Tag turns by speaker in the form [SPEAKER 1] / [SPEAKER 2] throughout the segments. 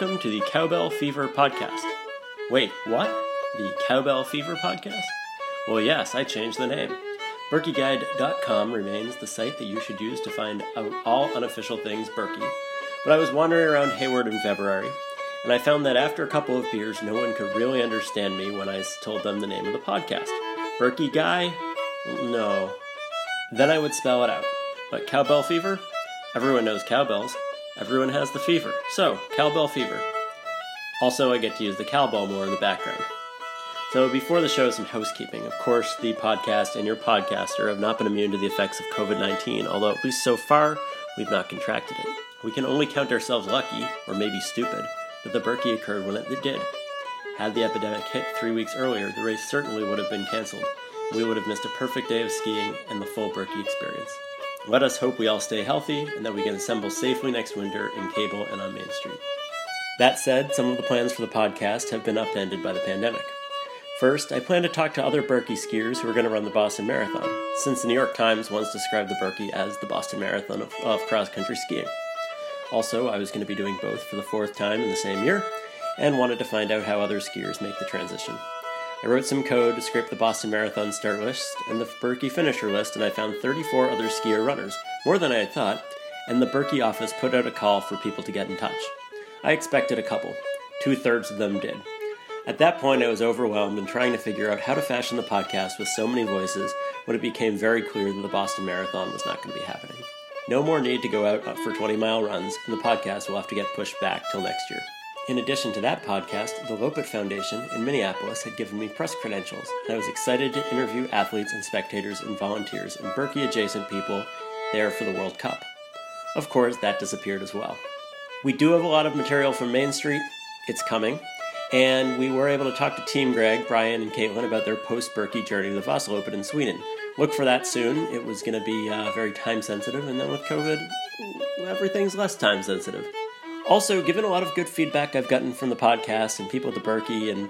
[SPEAKER 1] Welcome to the Cowbell Fever Podcast. Wait, what? The Cowbell Fever Podcast? Well, yes, I changed the name. BirkieGuide.com remains the site that you should use to find out all unofficial things Birkie. But I was wandering around Hayward in February, and I found that after a couple of beers, no one could really understand me when I told them the name of the podcast. Birkie Guy? No. Then I would spell it out. But Cowbell Fever? Everyone knows cowbells. Everyone has the fever. So, cowbell fever. Also, I get to use the cowbell more in the background. So, before the show, some housekeeping. Of course, the podcast and your podcaster have not been immune to the effects of COVID 19, although at least so far, we've not contracted it. We can only count ourselves lucky, or maybe stupid, that the Birkie occurred when it did. Had the epidemic hit three weeks earlier, the race certainly would have been cancelled. We would have missed a perfect day of skiing and the full Birkie experience. Let us hope we all stay healthy and that we can assemble safely next winter in Cable and on Main Street. That said, some of the plans for the podcast have been upended by the pandemic. First, I plan to talk to other Birkie skiers who are going to run the Boston Marathon, since the New York Times once described the Birkie as the Boston Marathon of, of cross country skiing. Also, I was going to be doing both for the fourth time in the same year, and wanted to find out how other skiers make the transition. I wrote some code to scrape the Boston Marathon start list and the Birkie finisher list, and I found 34 other skier runners, more than I had thought, and the Birkie office put out a call for people to get in touch. I expected a couple. Two thirds of them did. At that point, I was overwhelmed and trying to figure out how to fashion the podcast with so many voices when it became very clear that the Boston Marathon was not going to be happening. No more need to go out for 20 mile runs, and the podcast will have to get pushed back till next year. In addition to that podcast, the Loppet Foundation in Minneapolis had given me press credentials, and I was excited to interview athletes and spectators and volunteers and Birkie adjacent people there for the World Cup. Of course, that disappeared as well. We do have a lot of material from Main Street, it's coming, and we were able to talk to Team Greg, Brian, and Caitlin about their post Birkie journey to the Vasaloppet in Sweden. Look for that soon. It was going to be uh, very time sensitive, and then with COVID, everything's less time sensitive. Also, given a lot of good feedback I've gotten from the podcast and people at the Birkie, and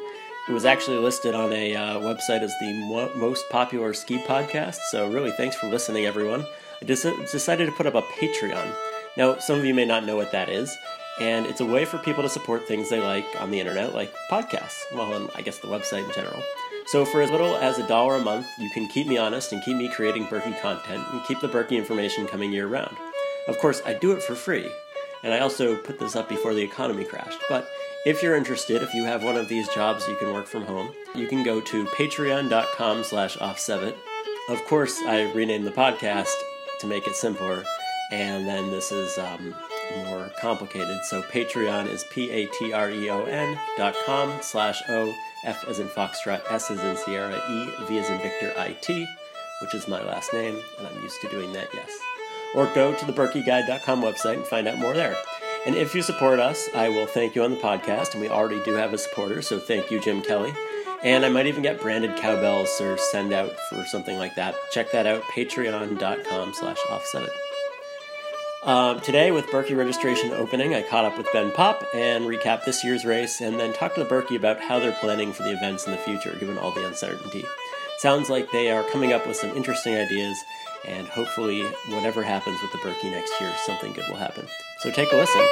[SPEAKER 1] it was actually listed on a uh, website as the mo- most popular ski podcast. So, really, thanks for listening, everyone. I decided to put up a Patreon. Now, some of you may not know what that is, and it's a way for people to support things they like on the internet, like podcasts. Well, and I guess the website in general. So, for as little as a dollar a month, you can keep me honest and keep me creating Birkie content and keep the Birkie information coming year round. Of course, I do it for free, and I also put this up before the economy crashed. But if you're interested, if you have one of these jobs you can work from home, you can go to patreon.com slash ofsevit. Of course, I renamed the podcast to make it simpler, and then this is um, more complicated. So Patreon is P-A-T-R-E-O-N dot com slash O F as in Foxtrot, S as in Sierra, E, V as in Victor, I-T, which is my last name, and I'm used to doing that, yes or go to the birkieguide.com website and find out more there. And if you support us, I will thank you on the podcast, and we already do have a supporter, so thank you, Jim Kelly. And I might even get branded cowbells or send out for something like that. Check that out, patreon.com slash ofsevit. Um, today, with Birkie registration opening, I caught up with Ben Popp and recapped this year's race, and then talked to the Birkie about how they're planning for the events in the future, given all the uncertainty. Sounds like they are coming up with some interesting ideas, and hopefully, whatever happens with the Birkie next year, something good will happen. So take a listen.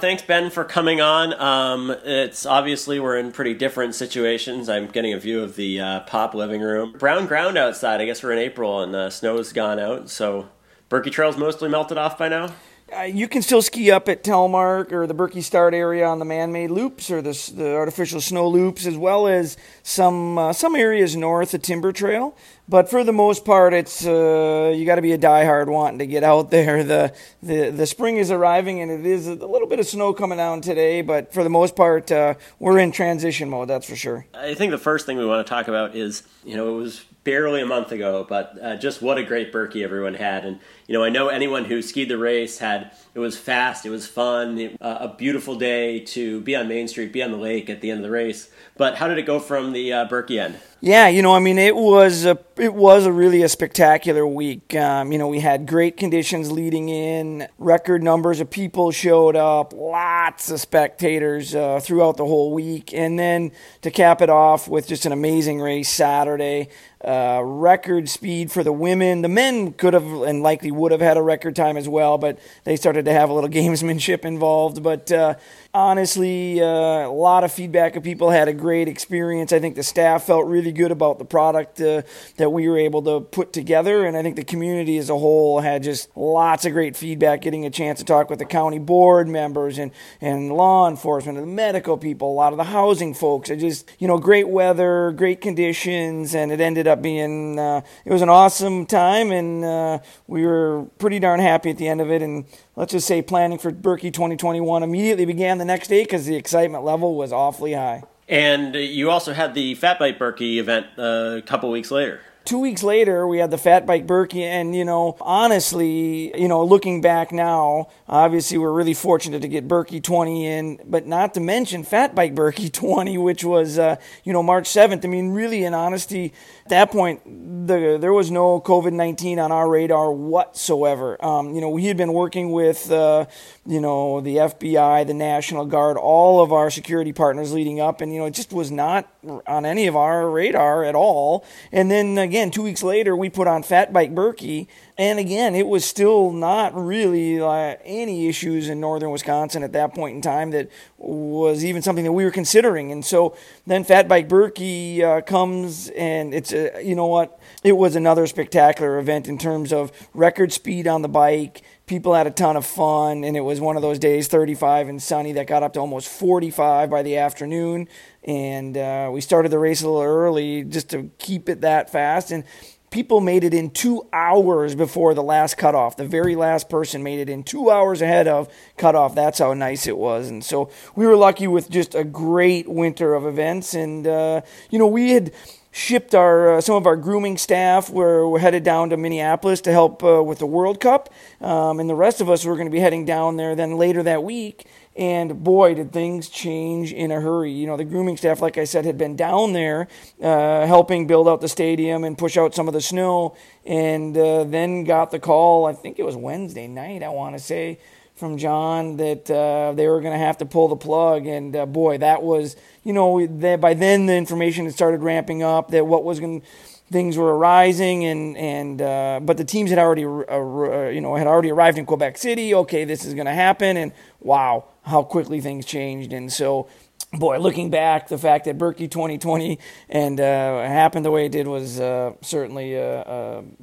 [SPEAKER 1] Thanks, Ben, for coming on. Um, it's obviously we're in pretty different situations. I'm getting a view of the uh, Popp living room. Brown ground outside. I guess we're in April and the snow's gone out. So Birkie Trail's mostly melted off by now.
[SPEAKER 2] Uh, you can still ski up at Telemark or the Birkie Start area on the man-made loops or the, the artificial snow loops, as well as some uh, some areas north of Timber Trail. But for the most part, it's uh, you got to be a diehard wanting to get out there. The, the the spring is arriving, and it is a little bit of snow coming down today. But for the most part, uh, we're in transition mode. That's for sure.
[SPEAKER 1] I think the first thing we want to talk about is you know it was barely a month ago, but uh, just what a great Birkie everyone had. And you know, I know anyone who skied the race had it was fast, it was fun, it, uh, a beautiful day to be on Main Street, be on the lake at the end of the race. But how did it go from the uh, Birkie end?
[SPEAKER 2] Yeah, you know, I mean, it was a, it was a really a spectacular week. Um, you know, we had great conditions leading in, record numbers of people showed up, lots of spectators uh, throughout the whole week, and then to cap it off with just an amazing race Saturday. Uh, record speed for the women. The men could have and likely would have had a record time as well, but they started to have a little gamesmanship involved. But uh, honestly, uh, a lot of feedback of people had a great experience. I think the staff felt really good about the product uh, that we were able to put together, and I think the community as a whole had just lots of great feedback. Getting a chance to talk with the county board members and and law enforcement and the medical people, a lot of the housing folks. I just you know great weather, great conditions, and it ended up being uh, it was an awesome time, and uh, we were pretty darn happy at the end of it, and let's just say planning for Birkie 2021 immediately began the next day because the excitement level was awfully high.
[SPEAKER 1] And you also had the Fat Bike Birkie event uh, a couple weeks later
[SPEAKER 2] two weeks later, we had the Fat Bike Birkie, and you know, honestly, you know, looking back now, obviously we're really fortunate to get Birkie 20 in, but not to mention Fat Bike Birkie 20, which was uh, you know March 7th. I mean, really, in honesty, at that point, the, there was no COVID 19 on our radar whatsoever. Um, you know, we had been working with uh, you know the FBI, the National Guard, all of our security partners leading up, and you know, it just was not on any of our radar at all. And then again again, two weeks later, we put on Fat Bike Birkie, and again, it was still not really uh, any issues in northern Wisconsin at that point in time that was even something that we were considering. And so then Fat Bike Birkie uh, comes, and it's a, you know what? It was another spectacular event in terms of record speed on the bike. People had a ton of fun, and it was one of those days, 35 and sunny, that got up to almost 45 by the afternoon. And uh, we started the race a little early just to keep it that fast. And people made it in two hours before the last cutoff. The very last person made it in two hours ahead of cutoff. That's how nice it was. And so we were lucky with just a great winter of events. And uh, you know we had shipped our uh, some of our grooming staff. We're, we're, headed down to Minneapolis to help uh, with the World Cup, um, and the rest of us were going to be heading down there then later that week. And boy, did things change in a hurry. You know, the grooming staff, like I said, had been down there uh, helping build out the stadium and push out some of the snow, and uh, then got the call. I think it was Wednesday night. I want to say from John that uh, they were going to have to pull the plug. And uh, boy, that was, you know, by then the information had started ramping up that what was going things were arising and and uh, but the teams had already uh, uh, you know had already arrived in Quebec City okay this is going to happen and wow how quickly things changed and so boy looking back the fact that Birkie 2020 and uh, happened the way it did was certainly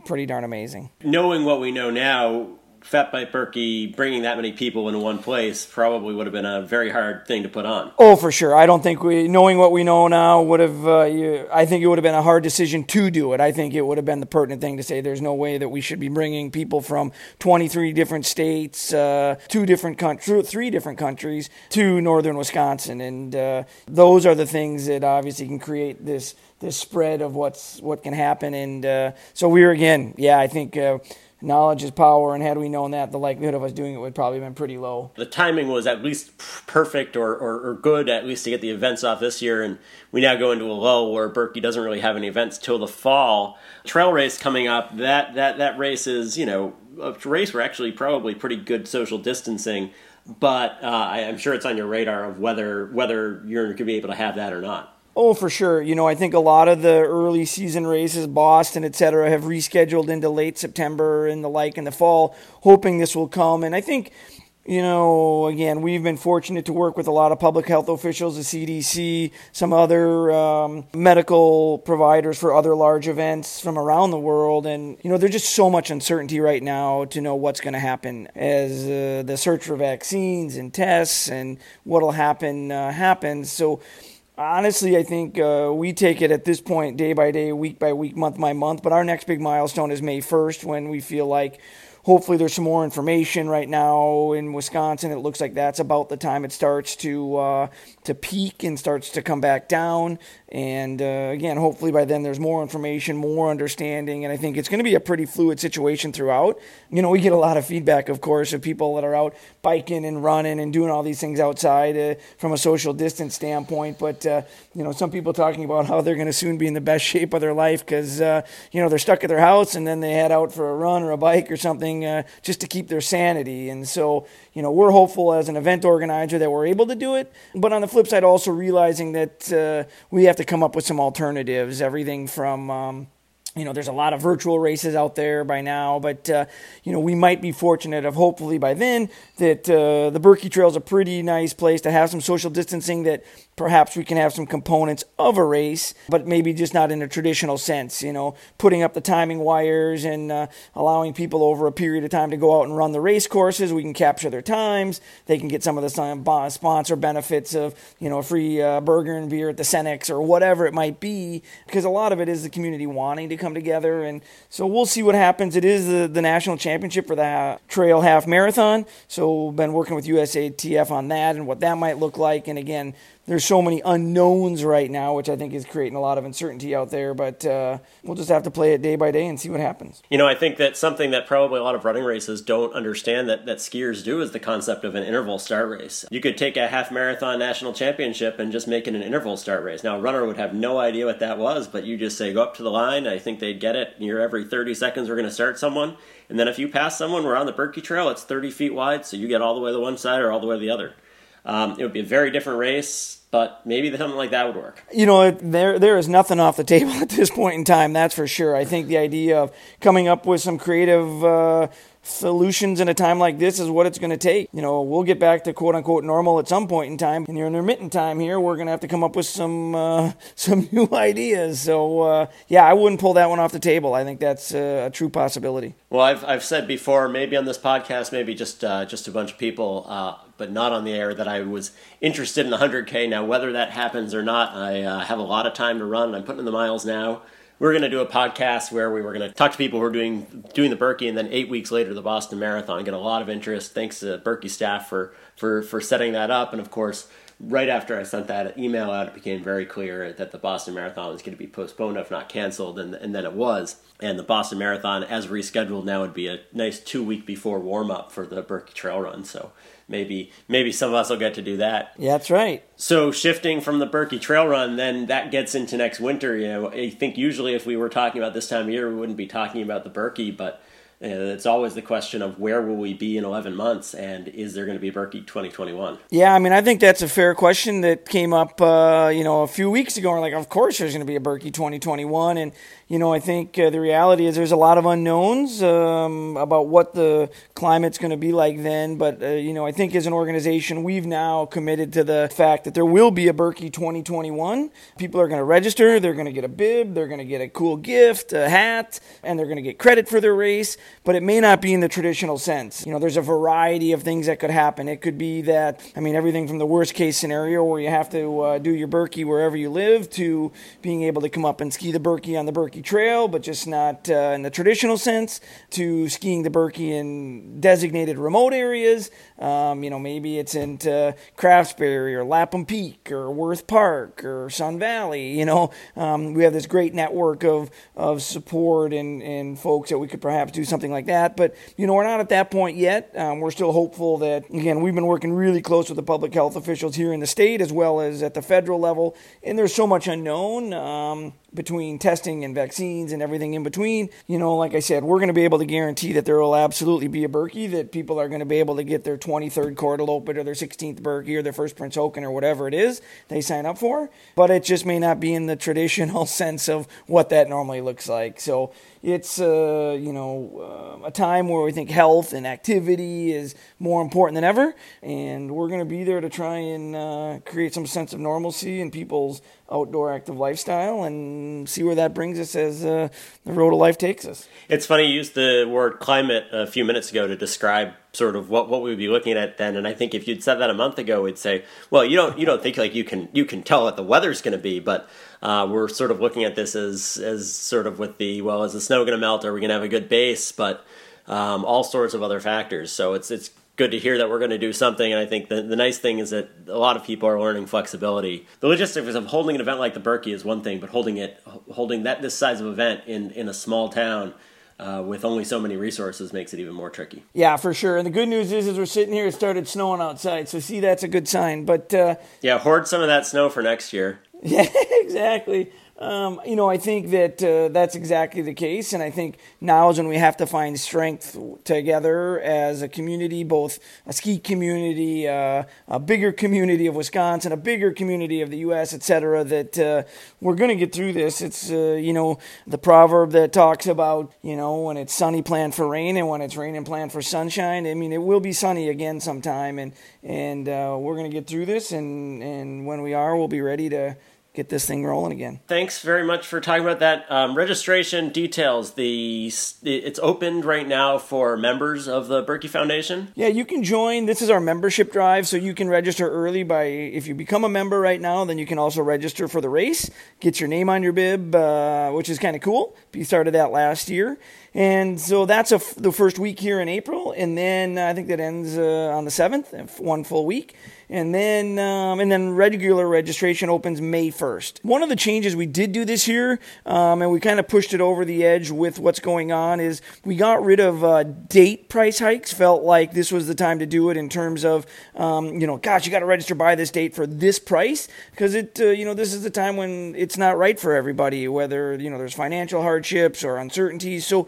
[SPEAKER 2] pretty darn amazing
[SPEAKER 1] knowing what we know now Fat Bike Birkie bringing that many people into one place probably would have been a very hard thing to put on.
[SPEAKER 2] Oh, for sure. I don't think we, knowing what we know now, would have. Uh, you, I think it would have been a hard decision to do it. I think it would have been the pertinent thing to say. There's no way that we should be bringing people from 23 different states, uh, two different countries, three different countries to northern Wisconsin, and uh, those are the things that obviously can create this this spread of what's what can happen. And uh, so we are again, yeah, I think uh, knowledge is power, and had we known that, the likelihood of us doing it would probably have been pretty low.
[SPEAKER 1] The timing was at least perfect or, or, or, good, at least to get the events off this year, and we now go into a lull where Birkie doesn't really have any events till the fall. Trail race coming up, that, that, that race is, you know, a race where actually probably pretty good social distancing, but uh, I, am sure it's on your radar of whether, whether you're going to be able to have that or not.
[SPEAKER 2] Oh, for sure. You know, I think a lot of the early season races, Boston, et cetera, have rescheduled into late September and the like in the fall, hoping this will come. And I think, you know, again, we've been fortunate to work with a lot of public health officials, the CDC, some other um, medical providers for other large events from around the world. And, you know, there's just so much uncertainty right now to know what's going to happen as uh, the search for vaccines and tests and what will happen uh, happens. So, honestly, I think uh, we take it at this point day by day, week by week, month by month. But our next big milestone is May 1st when we feel like hopefully there's some more information right now in Wisconsin. It looks like that's about the time it starts to uh, to peak and starts to come back down. And uh, again, hopefully by then there's more information, more understanding, and I think it's going to be a pretty fluid situation throughout. You know, we get a lot of feedback, of course, of people that are out biking and running and doing all these things outside uh, from a social distance standpoint. But uh, you know, some people talking about how they're going to soon be in the best shape of their life because uh, you know they're stuck at their house and then they head out for a run or a bike or something uh, just to keep their sanity. And so, you know, we're hopeful as an event organizer that we're able to do it. But on the flip side, also realizing that uh, we have to come up with some alternatives. Everything from um, you know, there's a lot of virtual races out there by now, but uh, you know, we might be fortunate of hopefully by then that uh, the Birkie Trail is a pretty nice place to have some social distancing. That perhaps we can have some components of a race, but maybe just not in a traditional sense. You know, putting up the timing wires and uh, allowing people over a period of time to go out and run the race courses. We can capture their times. They can get some of the sponsor benefits of you know a free uh, burger and beer at the Cenex or whatever it might be, because a lot of it is the community wanting to come together. And so we'll see what happens. It is the, the national championship for the trail half marathon. So we've been working with USATF on that and what that might look like. And again, there's so many unknowns right now, which I think is creating a lot of uncertainty out there. But uh, we'll just have to play it day by day and see what happens.
[SPEAKER 1] You know, I think that something that probably a lot of running races don't understand that, that skiers do is the concept of an interval start race. You could take a half marathon national championship and just make it an interval start race. Now, a runner would have no idea what that was, but you just say, go up to the line. I think they'd get it. You're every 30 seconds, we're going to start someone. And then if you pass someone, we're on the Birkie Trail, it's 30 feet wide, so you get all the way to one side or all the way to the other. Um, it would be a very different race, but maybe something like that would work.
[SPEAKER 2] You know, there there is nothing off the table at this point in time. That's for sure. I think the idea of coming up with some creative. Uh, solutions in a time like this is what it's going to take. You know, we'll get back to quote unquote normal at some point in time. In your intermittent time here, we're going to have to come up with some uh, some new ideas. So uh, yeah, I wouldn't pull that one off the table. I think that's uh, a true possibility.
[SPEAKER 1] Well, I've I've said before, maybe on this podcast, maybe just uh, just a bunch of people uh, but not on the air that I was interested in the 100K. Now, whether that happens or not, I uh, have a lot of time to run. I'm putting in the miles now. We're going to do a podcast where we were going to talk to people who are doing doing the Birkie, and then eight weeks later, the Boston Marathon. Get a lot of interest. Thanks to Birkie staff for for for setting that up, and of course, right after I sent that email out, it became very clear that the Boston Marathon was going to be postponed, if not canceled, and, and then it was. And the Boston Marathon, as rescheduled now, would be a nice two week before warm up for the Birkie Trail Run. So maybe maybe some of us will get to do that.
[SPEAKER 2] Yeah, that's right.
[SPEAKER 1] So shifting from the Birkie Trail Run, then that gets into next winter. You know, I think usually if we were talking about this time of year, we wouldn't be talking about the Birkie, but uh, it's always the question of where will we be in 11 months and is there going to be a Birkie 2021?
[SPEAKER 2] Yeah, I mean, I think that's a fair question that came up, uh, you know, a few weeks ago. We're like, of course there's going to be a Birkie 2021. And, you know, I think uh, the reality is there's a lot of unknowns um, about what the climate's going to be like then. But, uh, you know, I think as an organization, we've now committed to the fact that there will be a Birkie 2021. People are going to register, they're going to get a bib, they're going to get a cool gift, a hat, and they're going to get credit for their race but it may not be in the traditional sense. You know, there's a variety of things that could happen. It could be that, I mean, everything from the worst case scenario where you have to uh, do your Birkie wherever you live to being able to come up and ski the Birkie on the Birkie Trail, but just not uh, in the traditional sense, to skiing the Birkie in designated remote areas. Um, you know, maybe it's into Craftsbury or Lapham Peak or Wirth Park or Sun Valley. You know, um, we have this great network of, of support and, and folks that we could perhaps do something like that. But, you know, we're not at that point yet. Um, we're still hopeful that, again, we've been working really close with the public health officials here in the state as well as at the federal level. And there's so much unknown. Um, between testing and vaccines and everything in between. You know, like I said, we're going to be able to guarantee that there will absolutely be a Birkie, that people are going to be able to get their 23rd Quadruped or their 16th Birkie or their first Prince Haakon or whatever it is they sign up for. But it just may not be in the traditional sense of what that normally looks like. So it's, uh, you know, uh, a time where we think health and activity is more important than ever. And we're going to be there to try and uh, create some sense of normalcy in people's outdoor active lifestyle and see where that brings us as uh, the road of life takes us.
[SPEAKER 1] It's funny you used the word climate a few minutes ago to describe sort of what, what we would be looking at then. And I think if you'd said that a month ago, we'd say, well, you don't you don't think like you can you can tell what the weather's going to be, but uh, we're sort of looking at this as as sort of with the well, is the snow going to melt? Are we going to have a good base? But um, all sorts of other factors. So it's it's good to hear that we're going to do something. And I think the, the nice thing is that a lot of people are learning flexibility. The logistics of holding an event like the Birkie is one thing, but holding it, holding that this size of event in, in a small town uh, with only so many resources makes it even more tricky.
[SPEAKER 2] Yeah, for sure. And the good news is, as we're sitting here, it started snowing outside. So see, that's a good sign. But uh,
[SPEAKER 1] yeah, hoard some of that snow for next year.
[SPEAKER 2] Yeah, exactly. Um, you know, I think that uh, that's exactly the case, and I think now is when we have to find strength together as a community, both a ski community, uh, a bigger community of Wisconsin, a bigger community of the U.S., etc. That uh, we're going to get through this. It's uh, you know the proverb that talks about you know when it's sunny, plan for rain, and when it's raining, plan for sunshine. I mean, it will be sunny again sometime, and and uh, we're going to get through this, and and when we are, we'll be ready to get this thing rolling again.
[SPEAKER 1] Thanks very much for talking about that. Um, registration details. The it's opened right now for members of the Birkie Foundation.
[SPEAKER 2] Yeah, you can join. This is our membership drive, so you can register early by if you become a member right now. Then you can also register for the race, get your name on your bib, uh, which is kind of cool. We started that last year. And so that's the first week here in April, and then I think that ends uh, on the seventh, one full week and then um, and then regular registration opens May 1st. One of the changes we did do this year, um, and we kind of pushed it over the edge with what's going on, is we got rid of uh, date price hikes. Felt like this was the time to do it in terms of um, you know, gosh, you got to register by this date for this price because it uh, you know this is the time when it's not right for everybody, whether you know there's financial hardships or uncertainties. So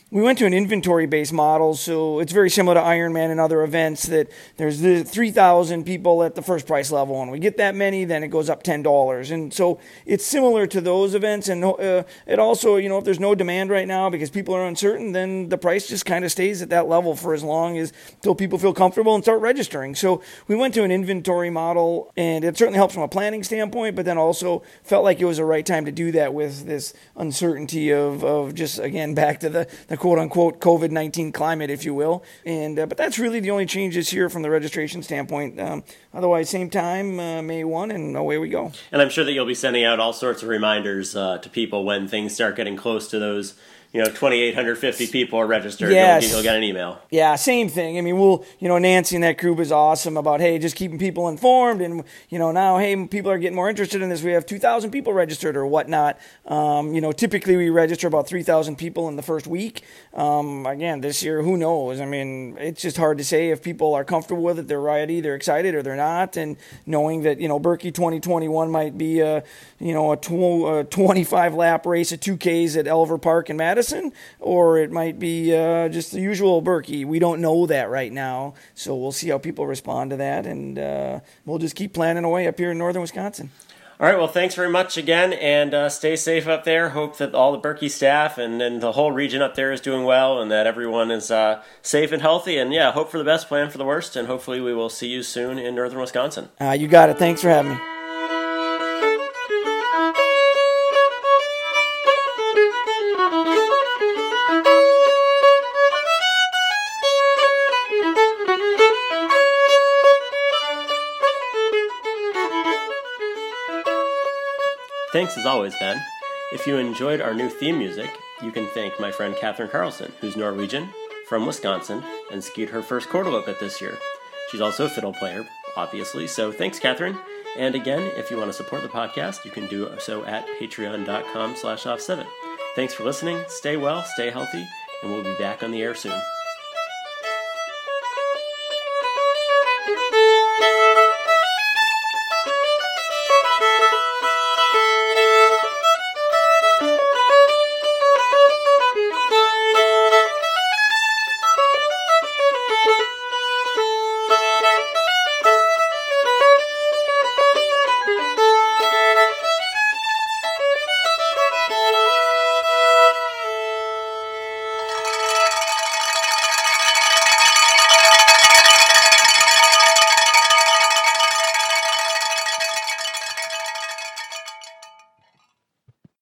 [SPEAKER 2] we went to an inventory based model, so it's very similar to Ironman and other events that there's the 3,000 people at the first price level, and we get that many, then it goes up $10. And so it's similar to those events, and uh, it also, you know, if there's no demand right now because people are uncertain, then the price just kind of stays at that level for as long as until people feel comfortable and start registering. So we went to an inventory model, and it certainly helps from a planning standpoint, but then also felt like it was the right time to do that with this uncertainty of, of just, again, back to the, the quote unquote COVID 19 climate, if you will. And uh, But that's really the only changes here from the registration standpoint. Um, otherwise, same time, uh, May 1, and away we go.
[SPEAKER 1] And I'm sure that you'll be sending out all sorts of reminders uh, to people when things start getting close to those you know 2850 people are registered yes. you'll, you'll, get an email.
[SPEAKER 2] Yeah same thing. I mean we'll you know nancy and that group is awesome about hey just keeping people informed and you know now hey people are getting more interested in this. We have 2000 people registered or whatnot. Um, you know typically we register about 3000 people in the first week. Um, again this year who knows? I mean it's just hard to say if people are comfortable with it they're ready they're excited or they're not. And knowing that you know birkie 2021 might be a you know a, tw- a 25 lap race at 2ks at elver park in madison Or it might be uh, just the usual Birkie. We don't know that right now, so we'll see how people respond to that, and uh, we'll just keep planning away up here in northern Wisconsin.
[SPEAKER 1] All right. Well, thanks very much again, and uh, stay safe up there. Hope that all the Birkie staff and, and the whole region up there is doing well, and that everyone is uh, safe and healthy. And yeah, hope for the best, plan for the worst, and hopefully we will see you soon in northern Wisconsin.
[SPEAKER 2] Uh, you got it. Thanks for having me.
[SPEAKER 1] Thanks as always, Ben. If you enjoyed our new theme music, you can thank my friend Catherine Carlson, who's Norwegian, from Wisconsin, and skied her first Kortelopet this year. She's also a fiddle player, obviously, so thanks, Catherine. And again, if you want to support the podcast, you can do so at patreon.com slash ofsevit. Thanks for listening, stay well, stay healthy, and we'll be back on the air soon.